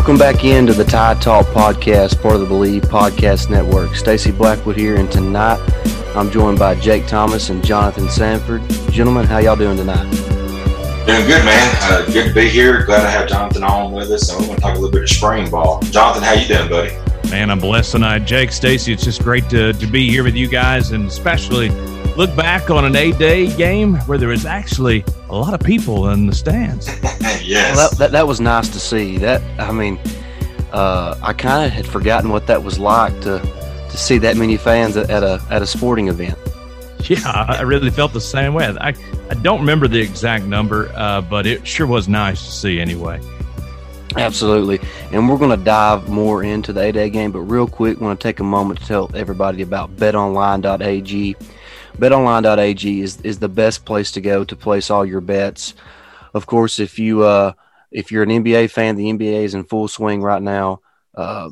Welcome back into the Tide Talk podcast, part of the Believe Podcast Network. Stacy Blackwood here, and tonight I'm joined by Jake Thomas and Jonathan Sanford. Gentlemen, how y'all doing tonight? Doing good, man. Uh, good to be here. Glad to have Jonathan on with us, and we're going to talk a little bit of spring ball. Jonathan, how you doing, buddy? Man, I'm blessed tonight. Jake, Stacy, it's just great to, to be here with you guys, and especially look back on an A-Day game where there was actually a lot of people in the stands. yes. Well, that, that, that was nice to see. That I mean, uh, I kind of had forgotten what that was like to to see that many fans at, at a at a sporting event. Yeah, I really felt the same way. I, I don't remember the exact number, uh, but it sure was nice to see anyway. Absolutely. And we're going to dive more into the A Day game, but real quick, I want to take a moment to tell everybody about betonline.ag. BetOnline.ag is, is the best place to go to place all your bets. Of course, if you uh, if you're an NBA fan, the NBA is in full swing right now. Uh,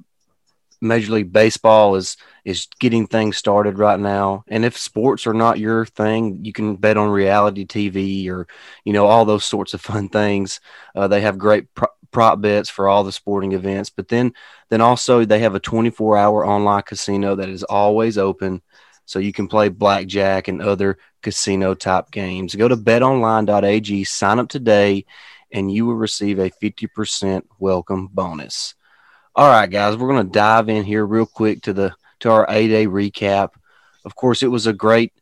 Major League Baseball is is getting things started right now. And if sports are not your thing, you can bet on reality TV or you know all those sorts of fun things. Uh, they have great pro- prop bets for all the sporting events. But then then also they have a 24 hour online casino that is always open so you can play blackjack and other casino type games. Go to betonline.ag, sign up today, and you will receive a 50% welcome bonus. All right, guys, we're going to dive in here real quick to the to our A day recap. Of course, it was a great,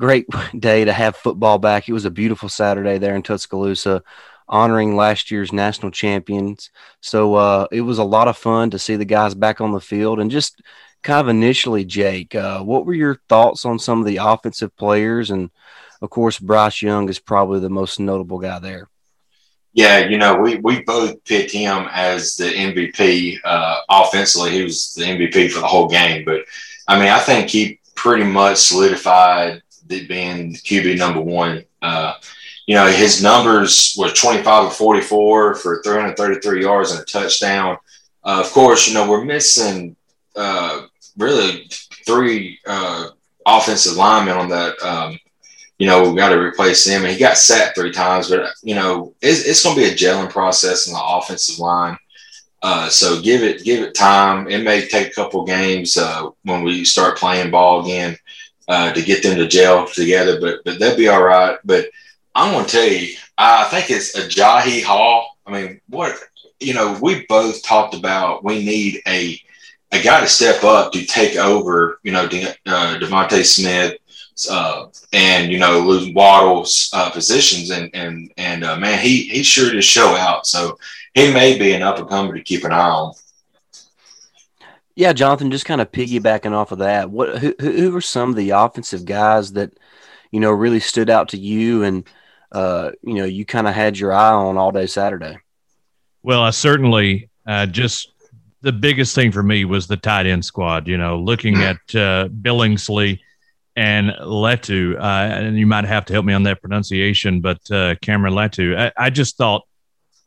great day to have football back. It was a beautiful Saturday there in Tuscaloosa, honoring last year's national champions. So uh, it was a lot of fun to see the guys back on the field and just kind of initially, Jake, uh, what were your thoughts on some of the offensive players? And of course, Bryce Young is probably the most notable guy there. Yeah, you know, we, we both picked him as the MVP. Uh, offensively, he was the MVP for the whole game. But I mean, I think he pretty much solidified being QB number one. Uh, you know, his numbers were 25 of 44 for 333 yards and a touchdown. Uh, of course, you know, we're missing uh, really three uh, offensive linemen on that. Um, you know, we got to replace him. And he got sacked three times, but you know, it's, it's going to be a gelling process in the offensive line. Uh, so give it give it time. It may take a couple games uh, when we start playing ball again uh, to get them to gel together, but but they'll be all right. But I'm going to tell you, I think it's Agiye Hall. I mean, what you know, we both talked about we need a a guy to step up to take over, you know, De, uh, DeVonta Smith uh, and you know losing Waddle's uh, positions, and and and uh, man, he he sure did show out. So he may be an up and comer to keep an eye on. Yeah, Jonathan, just kind of piggybacking off of that, what who who are some of the offensive guys that you know really stood out to you, and uh, you know you kind of had your eye on all day Saturday? Well, I certainly uh, just the biggest thing for me was the tight end squad. You know, looking at uh, Billingsley and Latu, uh, and you might have to help me on that pronunciation, but uh, Cameron Latu. I, I, just thought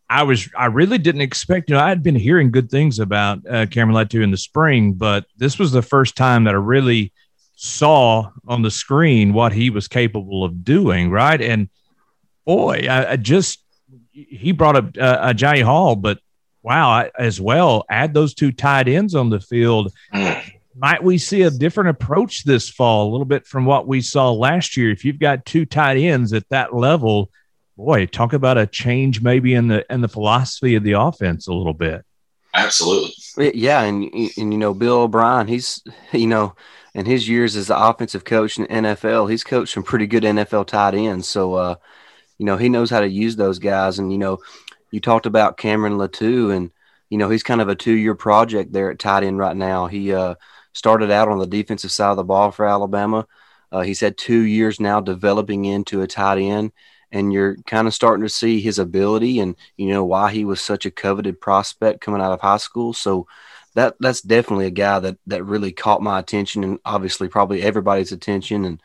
I was, I really didn't expect. You know, I had been hearing good things about uh, Cameron Latu in the spring, but this was the first time that I really saw on the screen what he was capable of doing. Right, and boy, I, I just he brought up uh, Agiye Hall, but wow, as well, add those two tight ends on the field. Might we see a different approach this fall, a little bit from what we saw last year? If you've got two tight ends at that level, boy, talk about a change maybe in the in the philosophy of the offense a little bit. Absolutely. Yeah, and and you know Bill O'Brien, he's you know in his years as the offensive coach in the NFL, he's coached some pretty good NFL tight ends. So uh, you know he knows how to use those guys, and you know you talked about Cameron Latu, and you know he's kind of a two-year project there at tight end right now. He uh, started out on the defensive side of the ball for Alabama. Uh, he's had two years now developing into a tight end, and you're kind of starting to see his ability and you know why he was such a coveted prospect coming out of high school. So that that's definitely a guy that that really caught my attention, and obviously probably everybody's attention. And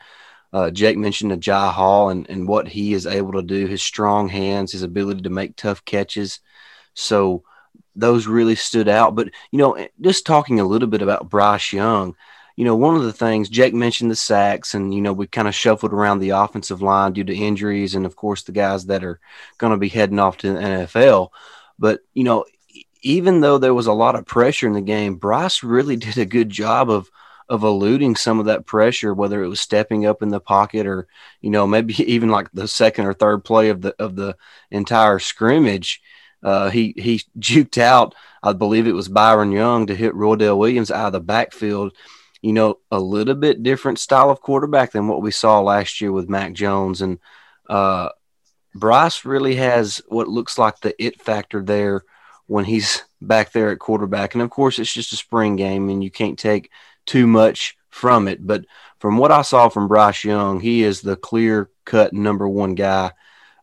uh, Jake mentioned Agiye Hall and, and what he is able to do, his strong hands, his ability to make tough catches. So those really stood out. But, you know, just talking a little bit about Bryce Young, you know, one of the things Jake mentioned the sacks, and, you know, we kind of shuffled around the offensive line due to injuries and, of course, the guys that are going to be heading off to the NFL. But, you know, even though there was a lot of pressure in the game, Bryce really did a good job of of eluding some of that pressure, whether it was stepping up in the pocket or, you know, maybe even like the second or third play of the of the entire scrimmage. Uh, he he juked out, I believe it was Byron Young to hit Roydell Williams out of the backfield. You know, a little bit different style of quarterback than what we saw last year with Mac Jones. And uh, Bryce really has what looks like the it factor there when he's back there at quarterback. And of course, it's just a spring game, and you can't take too much from it. But from what I saw from Bryce Young, he is the clear cut number one guy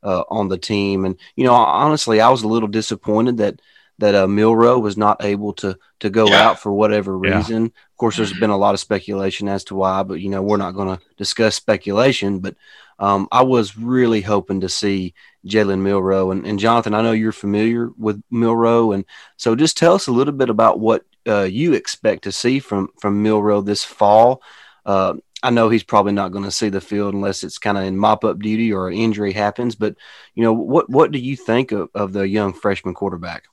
uh, on the team. And you know, honestly, I was a little disappointed that that uh, Milroe was not able to to go yeah. out for whatever reason. Yeah. Of course, there's been a lot of speculation as to why, but you know, we're not going to discuss speculation. But um, I was really hoping to see Jalen Milroe and, and Jonathan. I know you're familiar with Milroe, and so just tell us a little bit about what uh, you expect to see from from Milroe this fall. Uh, I know he's probably not going to see the field unless it's kind of in mop up duty or an injury happens. But you know, what what do you think of, of the young freshman quarterback?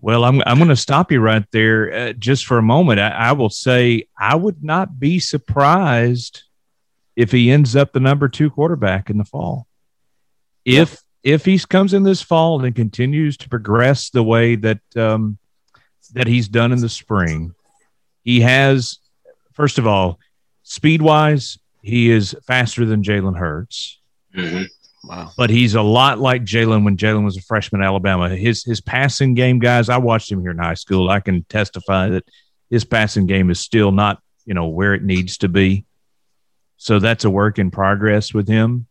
Well, I'm I'm going to stop you right there uh, just for a moment. I, I will say I would not be surprised if he ends up the number two quarterback in the fall. If if he comes in this fall and continues to progress the way that um, that he's done in the spring. He has, first of all, speed wise, he is faster than Jalen Hurts. Mm-hmm. Wow. But he's a lot like Jalen when Jalen was a freshman at Alabama. His his passing game, guys, I watched him here in high school. I can testify that his passing game is still not, you know, where it needs to be. So that's a work in progress with him.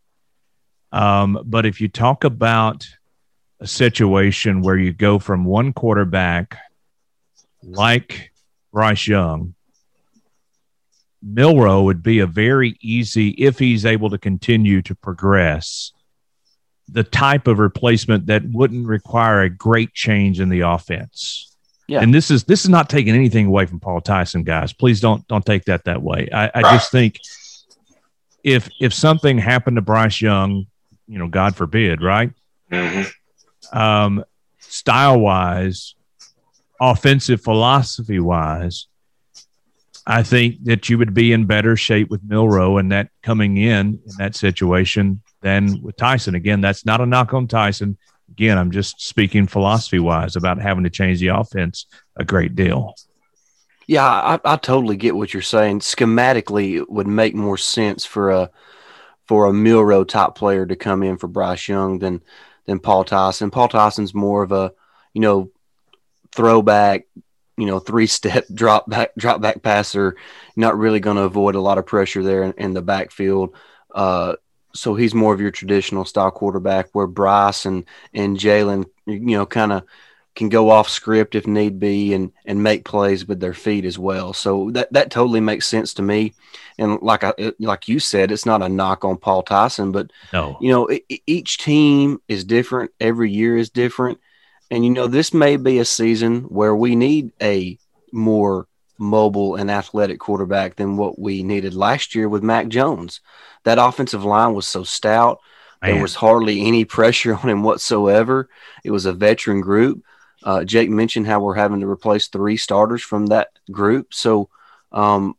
Um, but if you talk about a situation where you go from one quarterback like Bryce Young, Milroe would be a very easy, if he's able to continue to progress, the type of replacement that wouldn't require a great change in the offense. Yeah. And this is this is not taking anything away from Paul Tyson, guys. Please don't don't take that that way. I, I just think if if something happened to Bryce Young, you know, God forbid, right? Mm-hmm. Um, style wise, offensive philosophy wise, I think that you would be in better shape with Milroe and that coming in in that situation than with Tyson. Again, that's not a knock on Tyson. Again, I'm just speaking philosophy wise about having to change the offense a great deal. Yeah, I, I totally get what you're saying. Schematically, it would make more sense for a for a Milroe top player to come in for Bryce Young than than Paul Tyson. Paul Tyson's more of a you know throwback, you know, three step drop back, drop back passer, not really going to avoid a lot of pressure there in, in the backfield. Uh, so he's more of your traditional style quarterback where Bryce and, and Jalen, you know, kind of can go off script if need be and, and make plays with their feet as well. So that, that totally makes sense to me. And like I, uh, like you said, it's not a knock on Paul Tyson, but no. you know, it, each team is different. Every year is different. And you know, this may be a season where we need a more mobile and athletic quarterback than what we needed last year with Mac Jones. That offensive line was so stout. Man. There was hardly any pressure on him whatsoever. It was a veteran group. Uh, Jake mentioned how we're having to replace three starters from that group. So, um,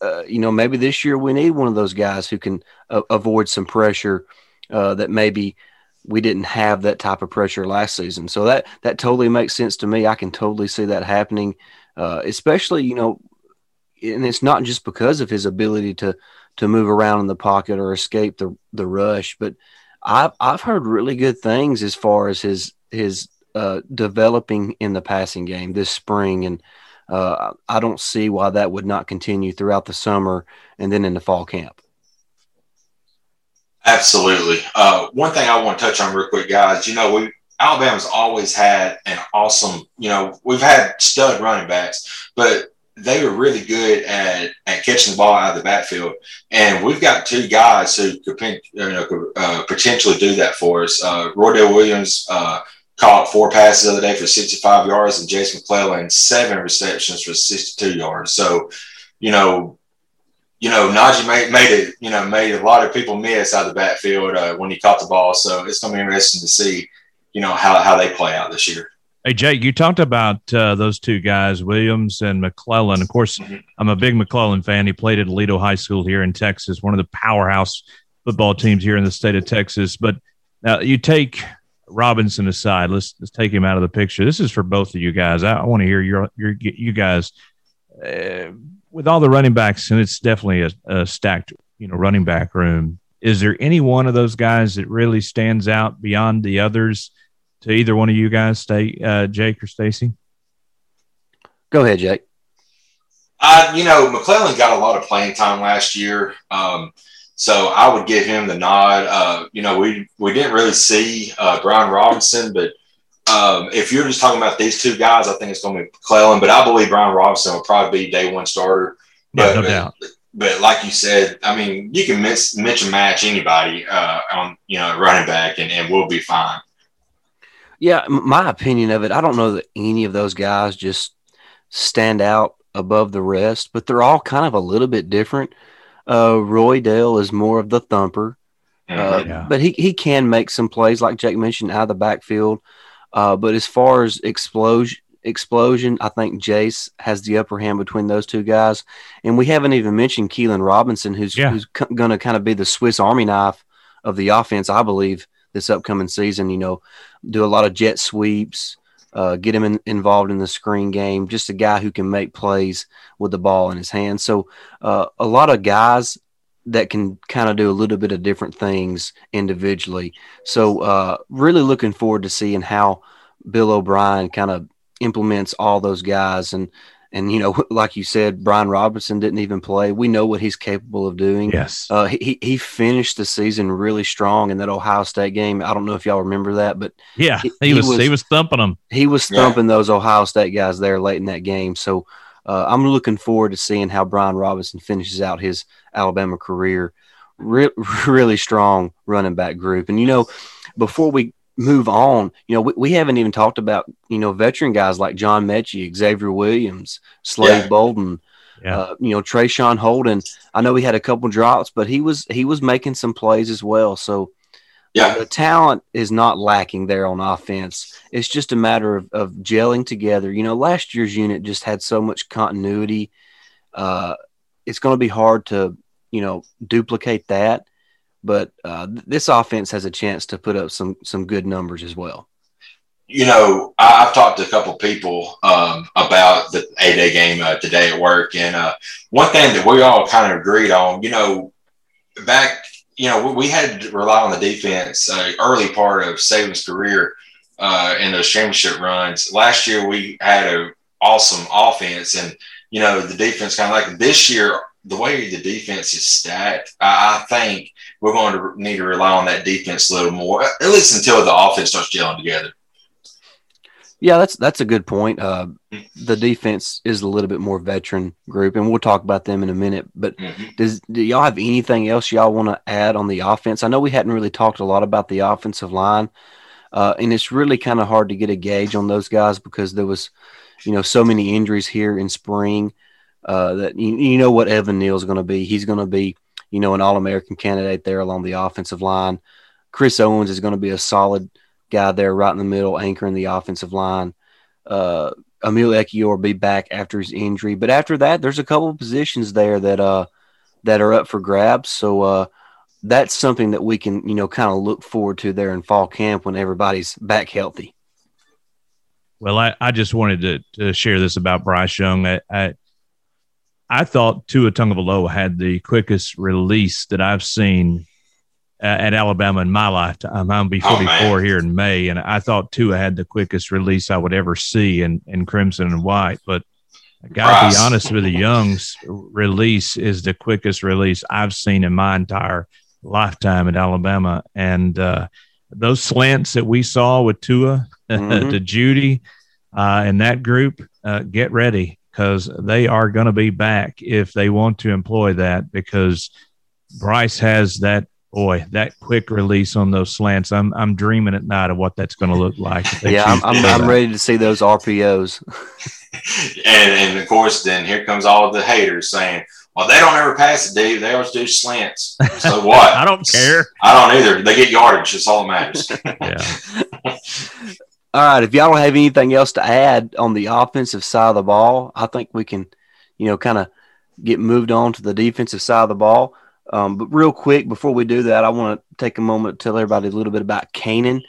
uh, you know, maybe this year we need one of those guys who can uh, avoid some pressure uh, that maybe – we didn't have that type of pressure last season. So that that totally makes sense to me. I can totally see that happening, uh, especially you know, and it's not just because of his ability to to move around in the pocket or escape the the rush, but I've I've heard really good things as far as his his uh, developing in the passing game this spring, and uh, I don't see why that would not continue throughout the summer and then in the fall camp. Absolutely. Uh, one thing I want to touch on real quick, guys. You know, we Alabama's always had an awesome. You know, we've had stud running backs, but they were really good at, at catching the ball out of the backfield. And we've got two guys who could, you know, could uh, potentially do that for us. Uh, Roydell Williams uh, caught four passes the other day for 65 yards, and Jase McClellan seven receptions for 62 yards. So, you know, you know, Najee made, made it, you know, made a lot of people miss out of the backfield uh, when he caught the ball. So it's going to be interesting to see, you know, how, how they play out this year. Hey, Jake, you talked about uh, those two guys, Williams and McClellan. Of course, mm-hmm. I'm a big McClellan fan. He played at Aledo High School here in Texas, one of the powerhouse football teams here in the state of Texas. But now you take Robinson aside. Let's let's take him out of the picture. This is for both of you guys. I, I want to hear your your you guys uh, with all the running backs, and it's definitely a, a, stacked you know running back room. Is there any one of those guys that really stands out beyond the others to either one of you guys, stay uh, Jake or Stacy? Go ahead, Jake. Uh, you know, McClellan got a lot of playing time last year. Um, so I would give him the nod. Uh, you know, we we didn't really see uh, Brian Robinson, but um, if you're just talking about these two guys, I think it's going to be McClellan. But I believe Brian Robinson will probably be day one starter. But, no doubt. But, but like you said, I mean, you can miss, mention match anybody uh, on you know running back, and, and we'll be fine. Yeah, my opinion of it, I don't know that any of those guys just stand out above the rest, but they're all kind of a little bit different. Uh, Roydell is more of the thumper, uh, yeah. but he, he can make some plays, like Jake mentioned, out of the backfield. Uh, but as far as explosion, explosion, I think Jase has the upper hand between those two guys. And we haven't even mentioned Keilan Robinson, who's, yeah. who's c- going to kind of be the Swiss Army knife of the offense, I believe, this upcoming season. You know, do a lot of jet sweeps, uh, get him in, involved in the screen game. Just a guy who can make plays with the ball in his hand. So uh, a lot of guys that can kind of do a little bit of different things individually. So uh, really looking forward to seeing how Bill O'Brien kind of implements all those guys and and you know, like you said, Brian Robinson didn't even play. We know what he's capable of doing. Yes, uh, he he finished the season really strong in that Ohio State game. I don't know if y'all remember that, but yeah, he, he, was, was, he was thumping them. He was thumping yeah. those Ohio State guys there late in that game. So uh, I'm looking forward to seeing how Brian Robinson finishes out his Alabama career. Re- really strong running back group, and you know, before we move on, you know, we, we haven't even talked about, you know, veteran guys like John Metchie, Xavier Williams, Slade yeah. Bolden, yeah. Uh, you know, Traeshon Holden. I know he had a couple drops, but he was he was making some plays as well. So yeah, the talent is not lacking there on offense. It's just a matter of, of gelling together. You know, last year's unit just had so much continuity. Uh, it's going to be hard to, you know, duplicate that but uh, this offense has a chance to put up some some good numbers as well. You know, I've talked to a couple people um, about the A Day game uh, today at work, and uh, one thing that we all kind of agreed on, you know, back, you know, we had to rely on the defense uh, early part of Saban's career uh, in those championship runs. Last year, we had an awesome offense, and you know, the defense kind of like this year the way the defense is stacked, I, I, think we're going to need to rely on that defense a little more, at least until the offense starts gelling together. Yeah, that's that's a good point. Uh, the defense is a little bit more veteran group, and we'll talk about them in a minute. But mm-hmm. does do y'all have anything else y'all want to add on the offense? I know we hadn't really talked a lot about the offensive line, uh, and it's really kind of hard to get a gauge on those guys because there was, you know, so many injuries here in spring uh, that you, you, know what Evan Neal is going to be. He's going to be, you know, an All American candidate there along the offensive line. Chris Owens is going to be a solid guy there, right in the middle, anchoring the offensive line. Uh, Emil Ekiyor will be back after his injury, but after that, there's a couple of positions there that uh that are up for grabs. So uh, that's something that we can, you know, kind of look forward to there in fall camp when everybody's back healthy. Well, I, I just wanted to, to share this about Bryce Young. I, I, I thought Tua Tagovailoa had the quickest release that I've seen uh, at Alabama in my lifetime. I'm be 44 oh, here in May, and I thought Tua had the quickest release I would ever see in, in crimson and white. But I got to be honest with you, Young's release is the quickest release I've seen in my entire lifetime at Alabama. And uh, those slants that we saw with Tua mm-hmm. to Jeudy uh, and that group, uh, get ready because they are going to be back if they want to employ that because Bryce has that boy that quick release on those slants. I'm I'm dreaming at night of what that's going to look like. Yeah, I'm I'm, I'm ready to see those RPOs. and and of course, then here comes all of the haters saying. Well, they don't ever pass it, Dave. They always do slants. So what? I don't care. I don't either. They get yardage. That's all that matters. yeah. All right. If y'all don't have anything else to add on the offensive side of the ball, I think we can, you know, kind of get moved on to the defensive side of the ball. Um, but real quick, before we do that, I want to take a moment to tell everybody a little bit about Kaenon.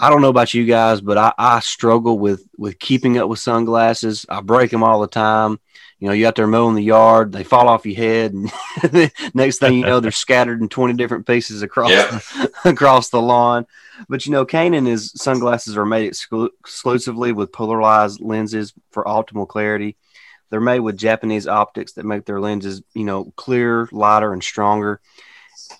I don't know about you guys, but I, I struggle with with keeping up with sunglasses. I break them all the time. You know, you out there mowing the yard, they fall off your head, and next thing you know, they're scattered in twenty different pieces across Yep. the, across the lawn. But you know, Kaenon is sunglasses are made exclu- exclusively with polarized lenses for optimal clarity. They're made with Japanese optics that make their lenses, you know, clearer, lighter, and stronger.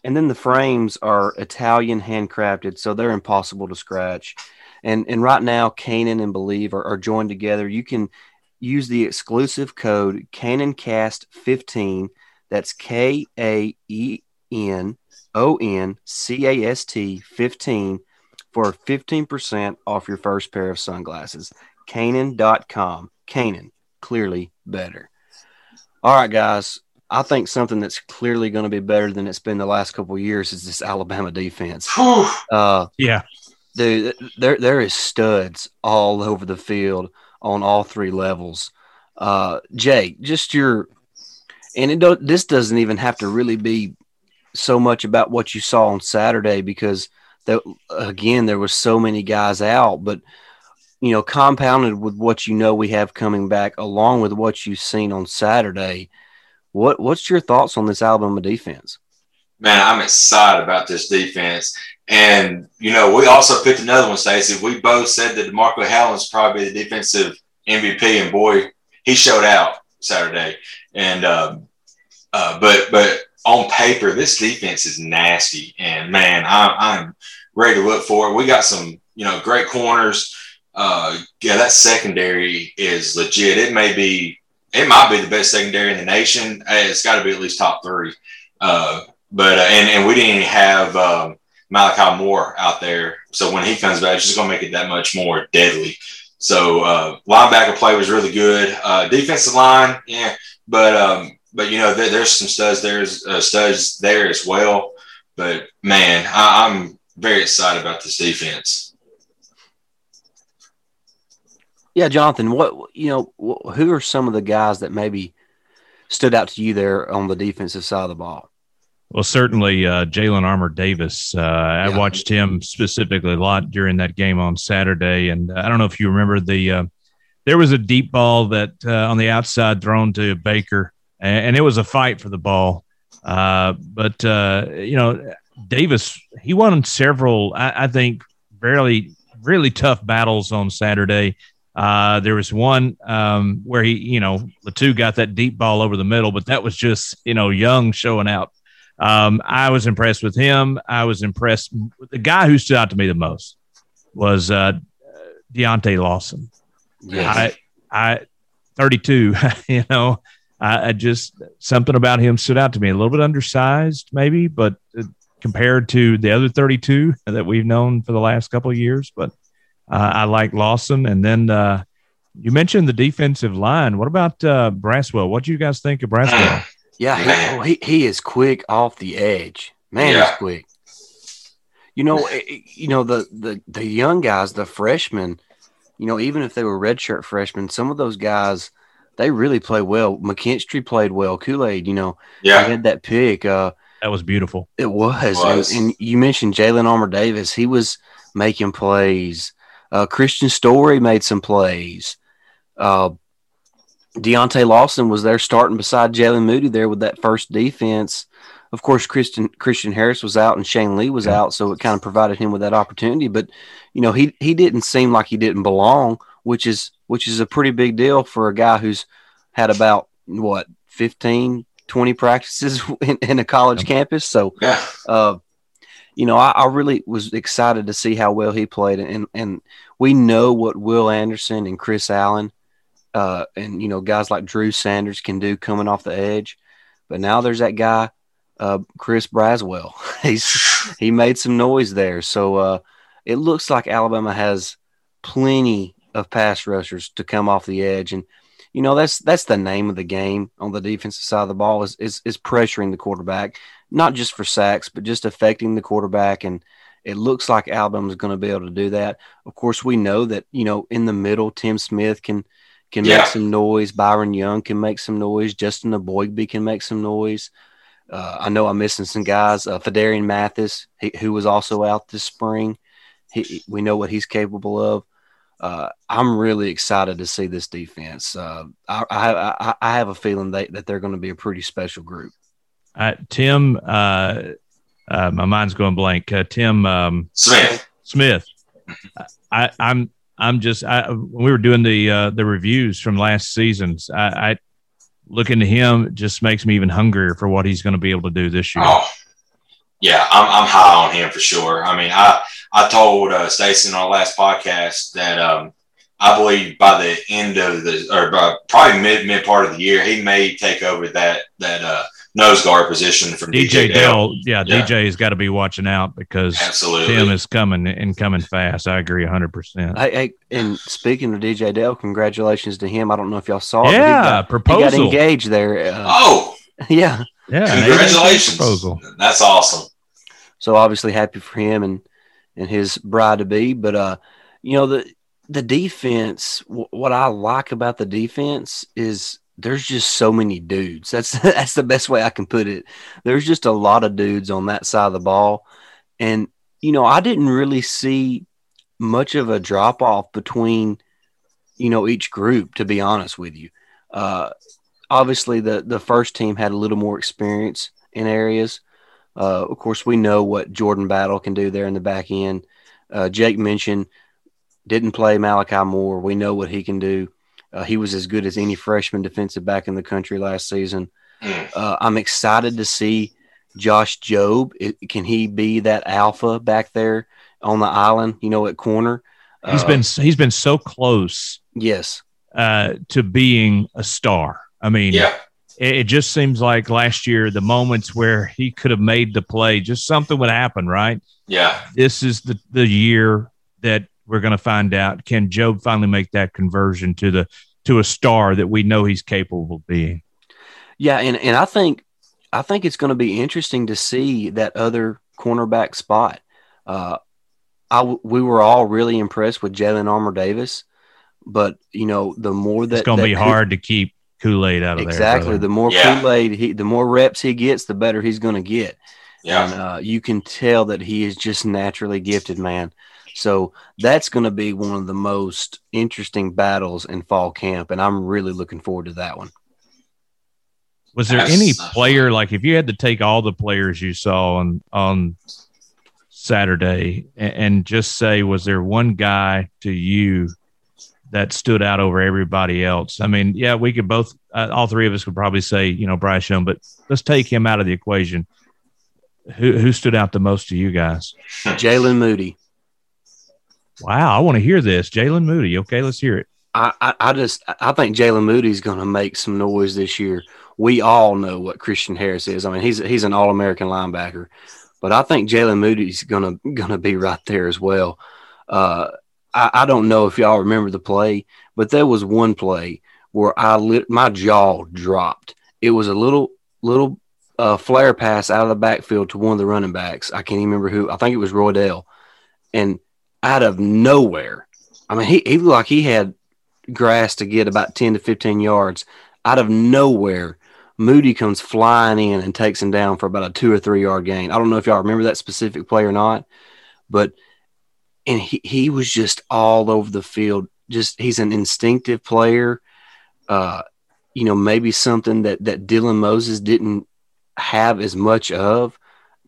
And then the frames are Italian handcrafted, so they're impossible to scratch. And and right now, Kaenon and Believe are, are joined together. You can use the exclusive code KaenonCast15. That's K A E N O N C A S T 15 for 15% off your first pair of sunglasses. Kaenon.com. Kaenon, clearly better. All right, guys. I think something that's clearly going to be better than it's been the last couple of years is this Alabama defense. Uh, Yeah. dude, there there is studs all over the field on all three levels. Uh, Jay, just your and it don't, this doesn't even have to really be so much about what you saw on Saturday because there, again there was so many guys out, but you know compounded with what you know we have coming back along with what you've seen on Saturday. What what's your thoughts on this Alabama defense? Man, I'm excited about this defense. And, you know, we also picked another one, Stacey. We both said that DeMarcco Hellams' probably the defensive MVP, and boy, he showed out Saturday. And, um, uh, but, but on paper, this defense is nasty. And man, I'm, I'm ready to look for it. We got some, you know, great corners. Uh, yeah, that secondary is legit. It may be, it might be the best secondary in the nation. It's got to be at least top three. Uh, but uh, and and we didn't have um, Malachi Moore out there, so when he comes back, it's just gonna make it that much more deadly. So uh, linebacker play was really good. Uh, defensive line, yeah, but um, but you know there, there's some studs there's uh, studs there as well. But man, I, I'm very excited about this defense. Yeah, Jonathan, what you know, who are some of the guys that maybe stood out to you there on the defensive side of the ball? Well, certainly uh, Jalyn Armour Davis. Uh, I watched him specifically a lot during that game on Saturday, and I don't know if you remember the. Uh, there was a deep ball that uh, on the outside thrown to Baker, and, and it was a fight for the ball. Uh, but uh, you know, Davis he won several, I, I think, really really tough battles on Saturday. Uh, there was one um, where he, you know, Latu got that deep ball over the middle, but that was just, you know, Young showing out. Um, I was impressed with him. I was impressed. The guy who stood out to me the most was uh, Deontae Lawson. I, I, 32, you know, I, I just, something about him stood out to me. A little bit undersized, maybe, but uh, compared to the other 32 that we've known for the last couple of years. But uh, I like Lawson. And then uh, you mentioned the defensive line. What about uh, Braswell? What do you guys think of Braswell? Yeah, he, oh, he he is quick off the edge. Man, Yeah. he's quick. You know, eh, eh, you know the the the young guys, the freshmen. You know, even if they were redshirt freshmen, some of those guys they really play well. McKinstry played well. Kool Aid, you know, he Yeah, had that pick. Uh, That was beautiful. it was, was. And, and you mentioned Jalyn Armour Davis. He was making plays. Uh, Kristian Story made some plays. Uh, Deontae Lawson was there starting beside Jalen Moody there with that first defense. Of course, Christian Christian Harris was out and Shane Lee was Yeah. out, so it kind of provided him with that opportunity. But you know, he he didn't seem like he didn't belong, which is which is a pretty big deal for a guy who's had about what 15, 20 practices in, in a college Yep. campus. So yeah, uh, you know, I, I really was excited to see how well he played, and and we know what Will Anderson and Chris Allen, uh, and you know, guys like Drew Sanders can do coming off the edge, but now there's that guy, uh, Chris Braswell. He's he made some noise there, so uh, it looks like Alabama has plenty of pass rushers to come off the edge, and you know that's that's the name of the game on the defensive side of the ball is is, is pressuring the quarterback not just for sacks, but just affecting the quarterback and It looks like Alabama's going to be able to do that. Of course, we know that you know in the middle, Tim Smith can can Yeah. make some noise. Byron Young can make some noise. Justin Eboigbe can make some noise. Uh, I know I'm missing some guys. Uh, Phidarian Mathis, he, who was also out this spring, he, we know what he's capable of. Uh, I'm really excited to see this defense. Uh, I, I, I, I have a feeling that, that they're going to be a pretty special group. Uh, Tim, uh, uh, my mind's going blank. Uh, Tim um, Smith. Smith. I, I'm I'm just I, when we were doing the uh, the reviews from last season's. I, I looking to him just makes me even hungrier for what he's going to be able to do this year. Oh, yeah, I'm, I'm high on him for sure. I mean, I I told uh, Stacy in our last podcast that um, I believe by the end of the or by probably mid mid part of the year, he may take over that that uh, nose guard position from DJ DJ, Dale. Dale, yeah, Yeah. DJ has got to be watching out because Absolutely. Tim is coming and coming fast. I agree 100%. Hey, hey, and speaking of DJ Dale, congratulations to him. I don't know if y'all saw it. but he yeah, got, he got engaged there. Uh, oh, yeah. Yeah, congratulations! proposal. That's awesome. So obviously happy for him and and his bride to be. But uh, you know the the defense. wh- What I like about the defense is there's just so many dudes. That's that's the best way I can put it. There's just a lot of dudes on that side of the ball, and you know I didn't really see much of a drop off between you know each group. To be honest with you, uh, obviously the the first team had a little more experience in areas. Uh, of course, we know what Jordan Battle can do there in the back end. Uh, Jake mentioned didn't play Malachi Moore. We know what he can do. Uh, he was as good as any freshman defensive back in the country last season. Mm. Uh, I'm excited to see Josh Jobe. It, can he be that alpha back there on the island? You know, at corner. He's Uh, been he's been so close yes, uh, to being a star. I mean, Yeah, it, it just seems like last year the moments where he could have made the play, just something would happen, right? yeah, This is the the year that we're going to find out can Jobe finally make that conversion to the to a star that we know he's capable of being. yeah, and and I think I think it's going to be interesting to see that other cornerback spot. Uh, I w- we were all really impressed with Jalyn Armour Davis, but you know the more that It's going to be who- hard to keep Kool Aid out of there. exactly the more Yeah. Kool Aid he the more reps he gets, the better he's going to get. yeah. And uh, you can tell that he is just naturally gifted, man. So that's going to be one of the most interesting battles in fall camp, and I'm really looking forward to that one. Was there That's any player like if you had to take all the players you saw on on Saturday and, and just say was there one guy to you that stood out over everybody else? I mean, yeah, we could both uh, all three of us could probably say you know Bryce Young, but let's take him out of the equation. Who who stood out the most to you guys? Jalen Moody. Wow, I want to hear this. Jalen Moody. Okay, let's hear it. I, I, just I think Jalen Moody's going to make some noise this year. We all know what Christian Harris is. I mean, he's he's an All American linebacker, but I think Jalen Moody's going to going to be right there as well. Uh, I, I don't know if y'all remember the play, but there was one play where I lit, my jaw dropped. It was a little little uh, flare pass out of the backfield to one of the running backs. I can't even remember who. I think it was Roydell, and out of nowhere, I mean, he, he looked like he had grass to get about 10 to 15 yards. Out of nowhere, Moody comes flying in and takes him down for about a two or three yard gain. I don't know if y'all remember that specific play or not, but and he, he was just all over the field. Just he's an instinctive player. Uh, you know, maybe something that that Dylan Moses didn't have as much of.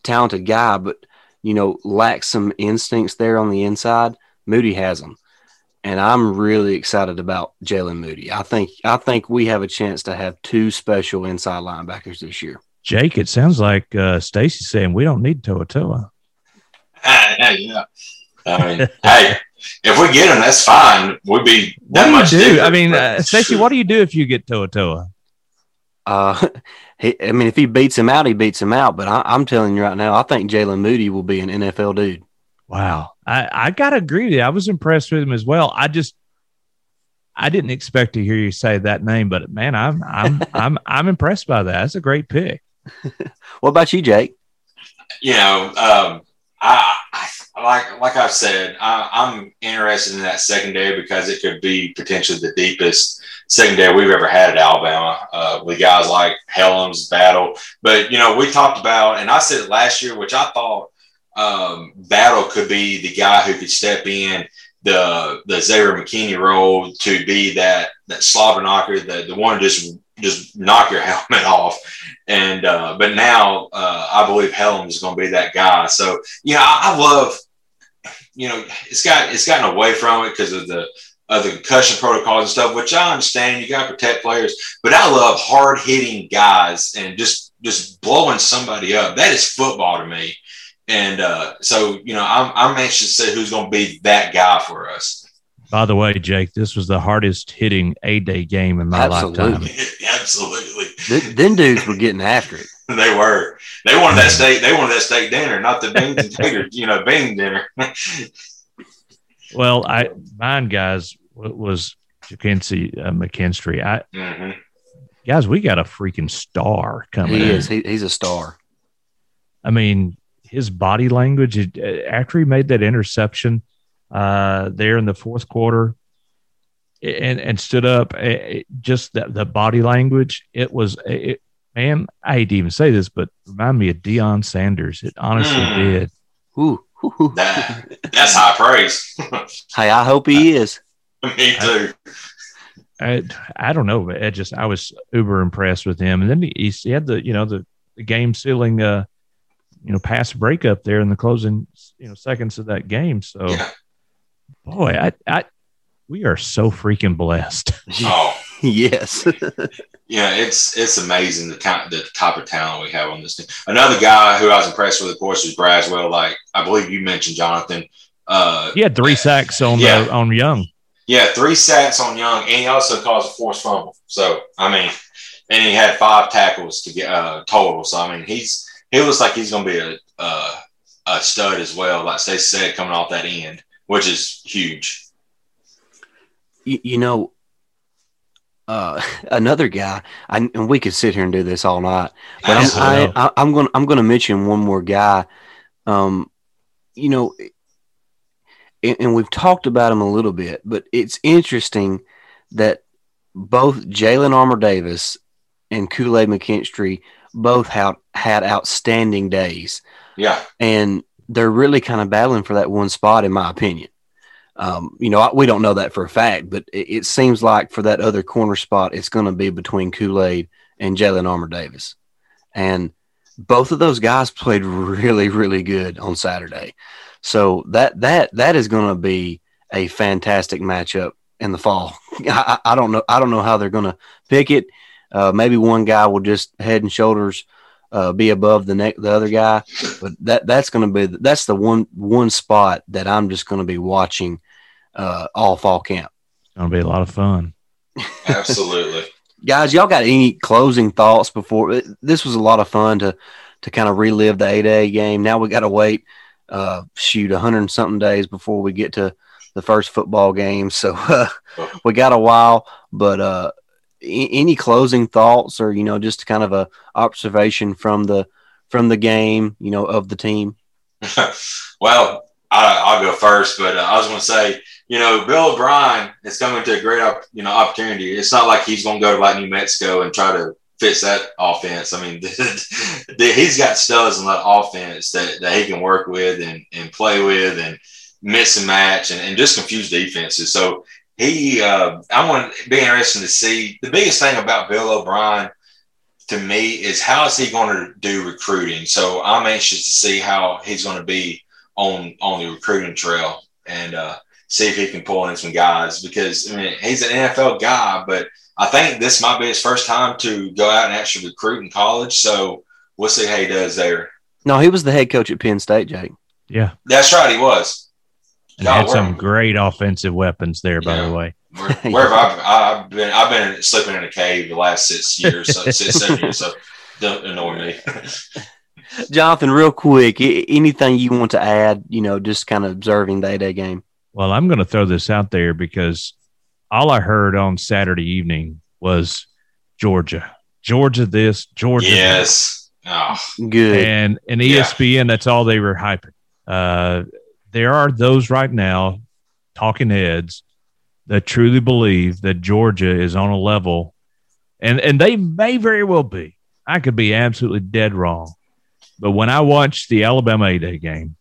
Talented guy, but you know, lacks some instincts there on the inside. Moody has them and I'm really excited about Jalen Moody. I think I think we have a chance to have two special inside linebackers this year. Jake, it sounds like uh, Stacy's saying we don't need To'oTo'o. yeah, yeah. I mean, hey, if we get him, that's fine. We'd be What that do you much. do? different, I mean, but- uh, Stacey, what do you do if you get To'oTo'o? Uh, he, I mean, if he beats him out, he beats him out. But I, I'm telling you right now, I think Jalen Moody will be an NFL dude. Wow, I I gotta agree with you. I was impressed with him as well. I just I didn't expect to hear you say that name, but man, I'm I'm I'm I'm impressed by that. That's a great pick. What about you, Jake? you know, um, I, I like like I've said, I, I'm interested in that secondary because it could be potentially the deepest secondary we've ever had at Alabama uh, with guys like Hellams, Battle. But you know, we talked about, and I said it last year, which I thought um, Battle could be the guy who could step in the the Xavier McKinney role to be that that slobber knocker, the the one just just knock your helmet off. And uh, but now uh, I believe Hellams is going to be that guy. So yeah, I, I love. You know, it's got it's gotten away from it because of the of the concussion protocols and stuff, which I understand. You got to protect players, but I love hard hitting guys and just just blowing somebody up. That is football to me. And uh, so, you know, I'm, I'm anxious to see who's going to be that guy for us. By the way, Jake, this was the hardest hitting A day game in my Absolutely. lifetime. Absolutely. Th- them dudes were getting after it. they were. They wanted that steak. They wanted that steak dinner, not the beans and taters. You know, bean dinner. well, I mine guys was Jackenzie uh, McKinstry. I mm-hmm. guys, we got a freaking star coming. He in. is. He, he's a star. I mean, his body language uh, after he made that interception uh, there in the fourth quarter and and stood up it, just the, the body language it was it, man i hate to even say this but remind me of Deion Sanders it honestly mm. did Ooh, that, that's high praise hey i hope he is me too I, I don't know But I just I was uber impressed with him and then he, he had the you know the, the game sealing uh you know, pass breakup there in the closing, you know, seconds of that game. So, yeah. boy, I, I, we are so freaking blessed. Oh, yes. yeah, it's it's amazing the ta- the type of talent we have on this team. Another guy who I was impressed with, of course, is Braswell. Like I believe you mentioned, Jonathan. Uh, he had three sacks on yeah. the, on Young. Yeah, three sacks on Young, and he also caused a forced fumble. So I mean, and he had five tackles to get uh, total. So I mean, he's he looks like he's going to be a, a, a stud as well. Like they said, coming off that end, which is huge. You, you know, uh, another guy, I, and we could sit here and do this all night, but I'm, I, am going I'm going to mention one more guy. Um, you know, and, and we've talked about him a little bit, but it's interesting that both Jalyn Armour Davis and Kool Aid McKinstry both had had outstanding days. Yeah, and they're really kind of battling for that one spot, in my opinion. Um, you know, we don't know that for a fact, but it, it seems like for that other corner spot, it's going to be between Kool Aid and Jalyn Armour Davis, and both of those guys played really, really good on Saturday. So that that that is going to be a fantastic matchup in the fall. I, I, don't know. I don't know how they're going to pick it. Uh, maybe one guy will just head and shoulders uh, be above the neck the other guy, but that that's going to be that's the one one spot that I'm just going to be watching uh, all fall camp. It's going to be a lot of fun. Absolutely, guys. Y'all got any closing thoughts before? This was a lot of fun to to kind of relive the eight A game. Now we got to wait uh, shoot a hundred and something days before we get to the first football game. So uh, we got a while, but uh, any closing thoughts or you know just kind of a observation from the from the game you know of the team well I, will go first but uh, i was going to say you know bill o'brien is coming to a great you know opportunity. It's not like he's going to go to like new mexico and try to fix that offense. I mean he's got studs in that offense that, that he can work with and, and play with and mix and match and, and just confuse defenses. So he, uh, I want to be interested to see. The biggest thing about Bill O'Brien to me is how is he going to do recruiting. So I'm anxious to see how he's going to be on on the recruiting trail. And uh, see if he can pull in some guys because I mean he's an NFL guy, but I think this might be his first time to go out and actually recruit in college. So we'll see how he does there. No, he was the head coach at Penn State, Jake. Yeah, that's right. He was. And had some great offensive weapons there, by the way. Where, where have I, I've been? I've been sleeping in a cave the last six years, so, six seven years. So don't annoy me. Jonathan, real quick, anything you want to add? You know, just kind of observing the day game. Well, I'm going to throw this out there because all I heard on Saturday evening was Georgia, Georgia this, Georgia. Yes. Oh. Good. And and ESPN, yeah. that's all they were hyping. Uh, there are those right now, talking heads, that truly believe that Georgia is on a level, and and they may very well be. I could be absolutely dead wrong, but when I watched the Alabama A Day game,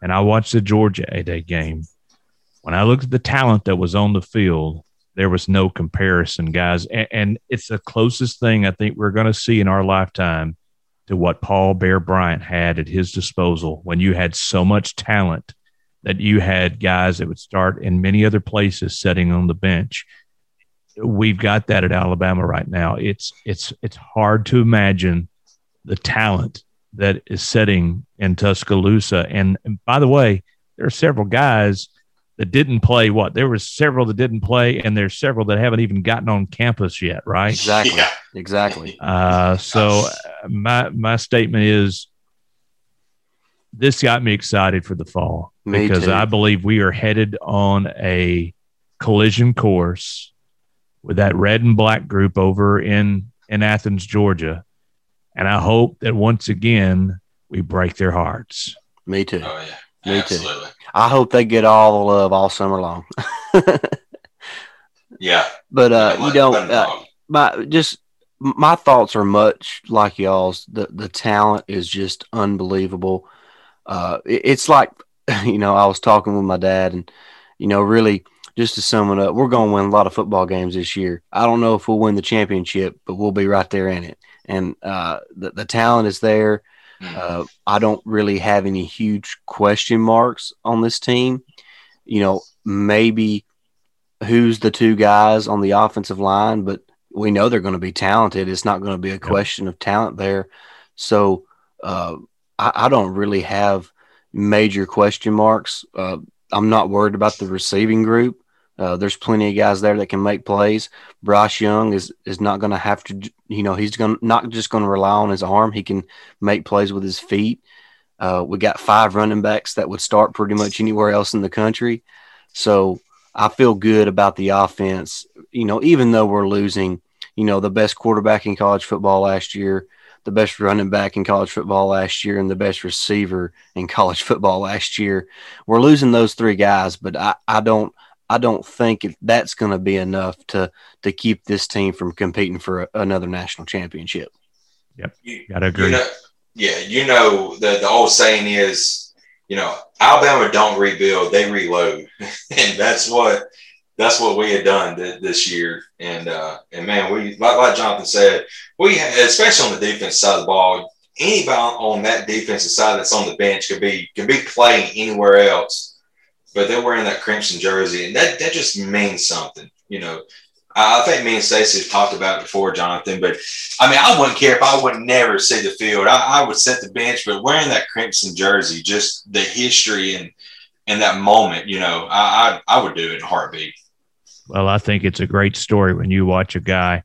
and I watched the Georgia A Day game, when I looked at the talent that was on the field, there was no comparison, guys. And, and it's the closest thing I think we're going to see in our lifetime to what Paul Bear Bryant had at his disposal when you had so much talent that you had guys that would start in many other places sitting on the bench. We've got that at Alabama right now. It's it's it's hard to imagine the talent that is sitting in Tuscaloosa. And, and by the way, there are several guys that didn't play. What there were several that didn't play, and there's several that haven't even gotten on campus yet. Right? Exactly. Yeah. Exactly. Uh, so uh, my my statement is this got me excited for the fall Me because too. I believe we are headed on a collision course with that red and black group over in in Athens, Georgia, and I hope that once again we break their hearts. Me too. Oh yeah, Me too. I hope they get all the love all summer long. Yeah, but uh, you know, let- let 'em uh, my just my thoughts are much like y'all's. The the talent is just unbelievable. Uh, it- it's like you know, I was talking with my dad, and you know, really, just to sum it up, we're going to win a lot of football games this year. I don't know if we'll win the championship, but we'll be right there in it. And uh, the the talent is there. Mhm. Uh, I don't really have any huge question marks on this team. You know, maybe who's the two guys on the offensive line, but we know they're going to be talented. It's not going to be a question of talent there. So uh, I, I don't really have major question marks. Uh, I'm not worried about the receiving group. Uh, there's plenty of guys there that can make plays. Bryce Young is is not going to have to, you know, he's going not just going to rely on his arm. He can make plays with his feet. Uh, we got five running backs that would start pretty much anywhere else in the country. So I feel good about the offense. You know, even though we're losing, you know, the best quarterback in college football last year, the best running back in college football last year, and the best receiver in college football last year. We're losing those three guys, but I, I don't I don't think that's going to be enough to to keep this team from competing for a, another national championship. You, Gotta you agree. know, yeah, you know the the old saying is, you know, Alabama don't rebuild, they reload, and that's what that's what we had done th- this year. And uh, and man, we like, like Jonathan said, we had, especially on the defense side of the ball, anybody on that defensive side that's on the bench could be could be playing anywhere else, but they're wearing that crimson jersey, and that that just means something, you know. I think me and Stacey have talked about it before, Jonathan, but I mean, I wouldn't care if I would never see the field. I, I would set the bench, but wearing that crimson jersey, just the history and and that moment, you know, I I, I would do it in a heartbeat. Well, I think it's a great story when you watch a guy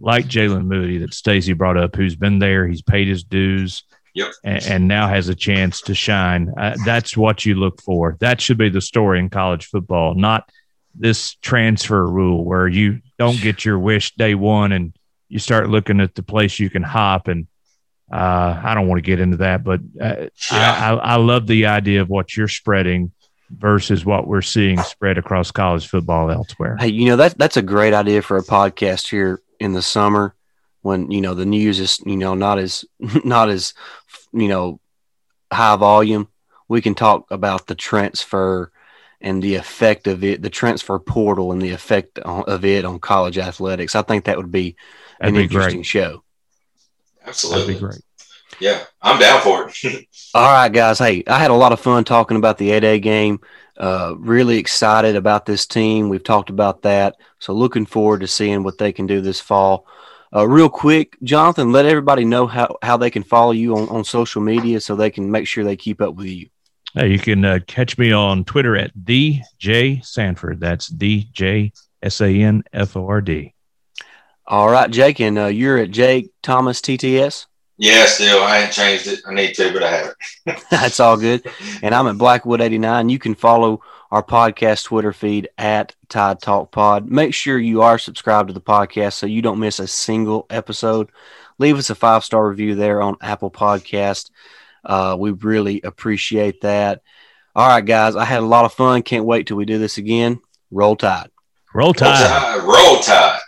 like Jaylen Moody that Stacey brought up, who's been there, he's paid his dues, Yep. and, and now has a chance to shine. Uh, that's what you look for. That should be the story in college football, not this transfer rule where you don't get your wish day one and you start looking at the place you can hop. And uh, I don't want to get into that, but uh, I, I, I love the idea of what you're spreading versus what we're seeing spread across college football elsewhere. Hey, you know that that's a great idea for a podcast here in the summer when you know the news is you know not as not as you know high volume. We can talk about the transfer and the effect of it, the transfer portal and the effect on- of it on college athletics. I think that would be That'd an be interesting great. show. Absolutely. That'd be great. Yeah, I'm down for it. All right, guys. Hey, I had a lot of fun talking about the A Day game. Uh, really excited about this team. We've talked about that. So looking forward to seeing what they can do this fall. Uh, real quick, Jonathan, let everybody know how, how they can follow you on, on social media so they can make sure they keep up with you. Hey, you can uh, catch me on Twitter at DJ Sanford. That's DJ S A N F O R D. All right, Jake, and uh, you're at Jake Thomas TTS. yeah, still, I ain't changed it. I need to, but I haven't. That's all good. And I'm at Blackwood89. You can follow our podcast Twitter feed at Tide Talk Pod. Make sure you are subscribed to the podcast so you don't miss a single episode. Leave us a five star review there on Apple Podcast. Uh, we really appreciate that. All right, guys. I had a lot of fun. Can't wait till we do this again. Roll Tide. Roll Tide. Roll Tide. Roll Tide.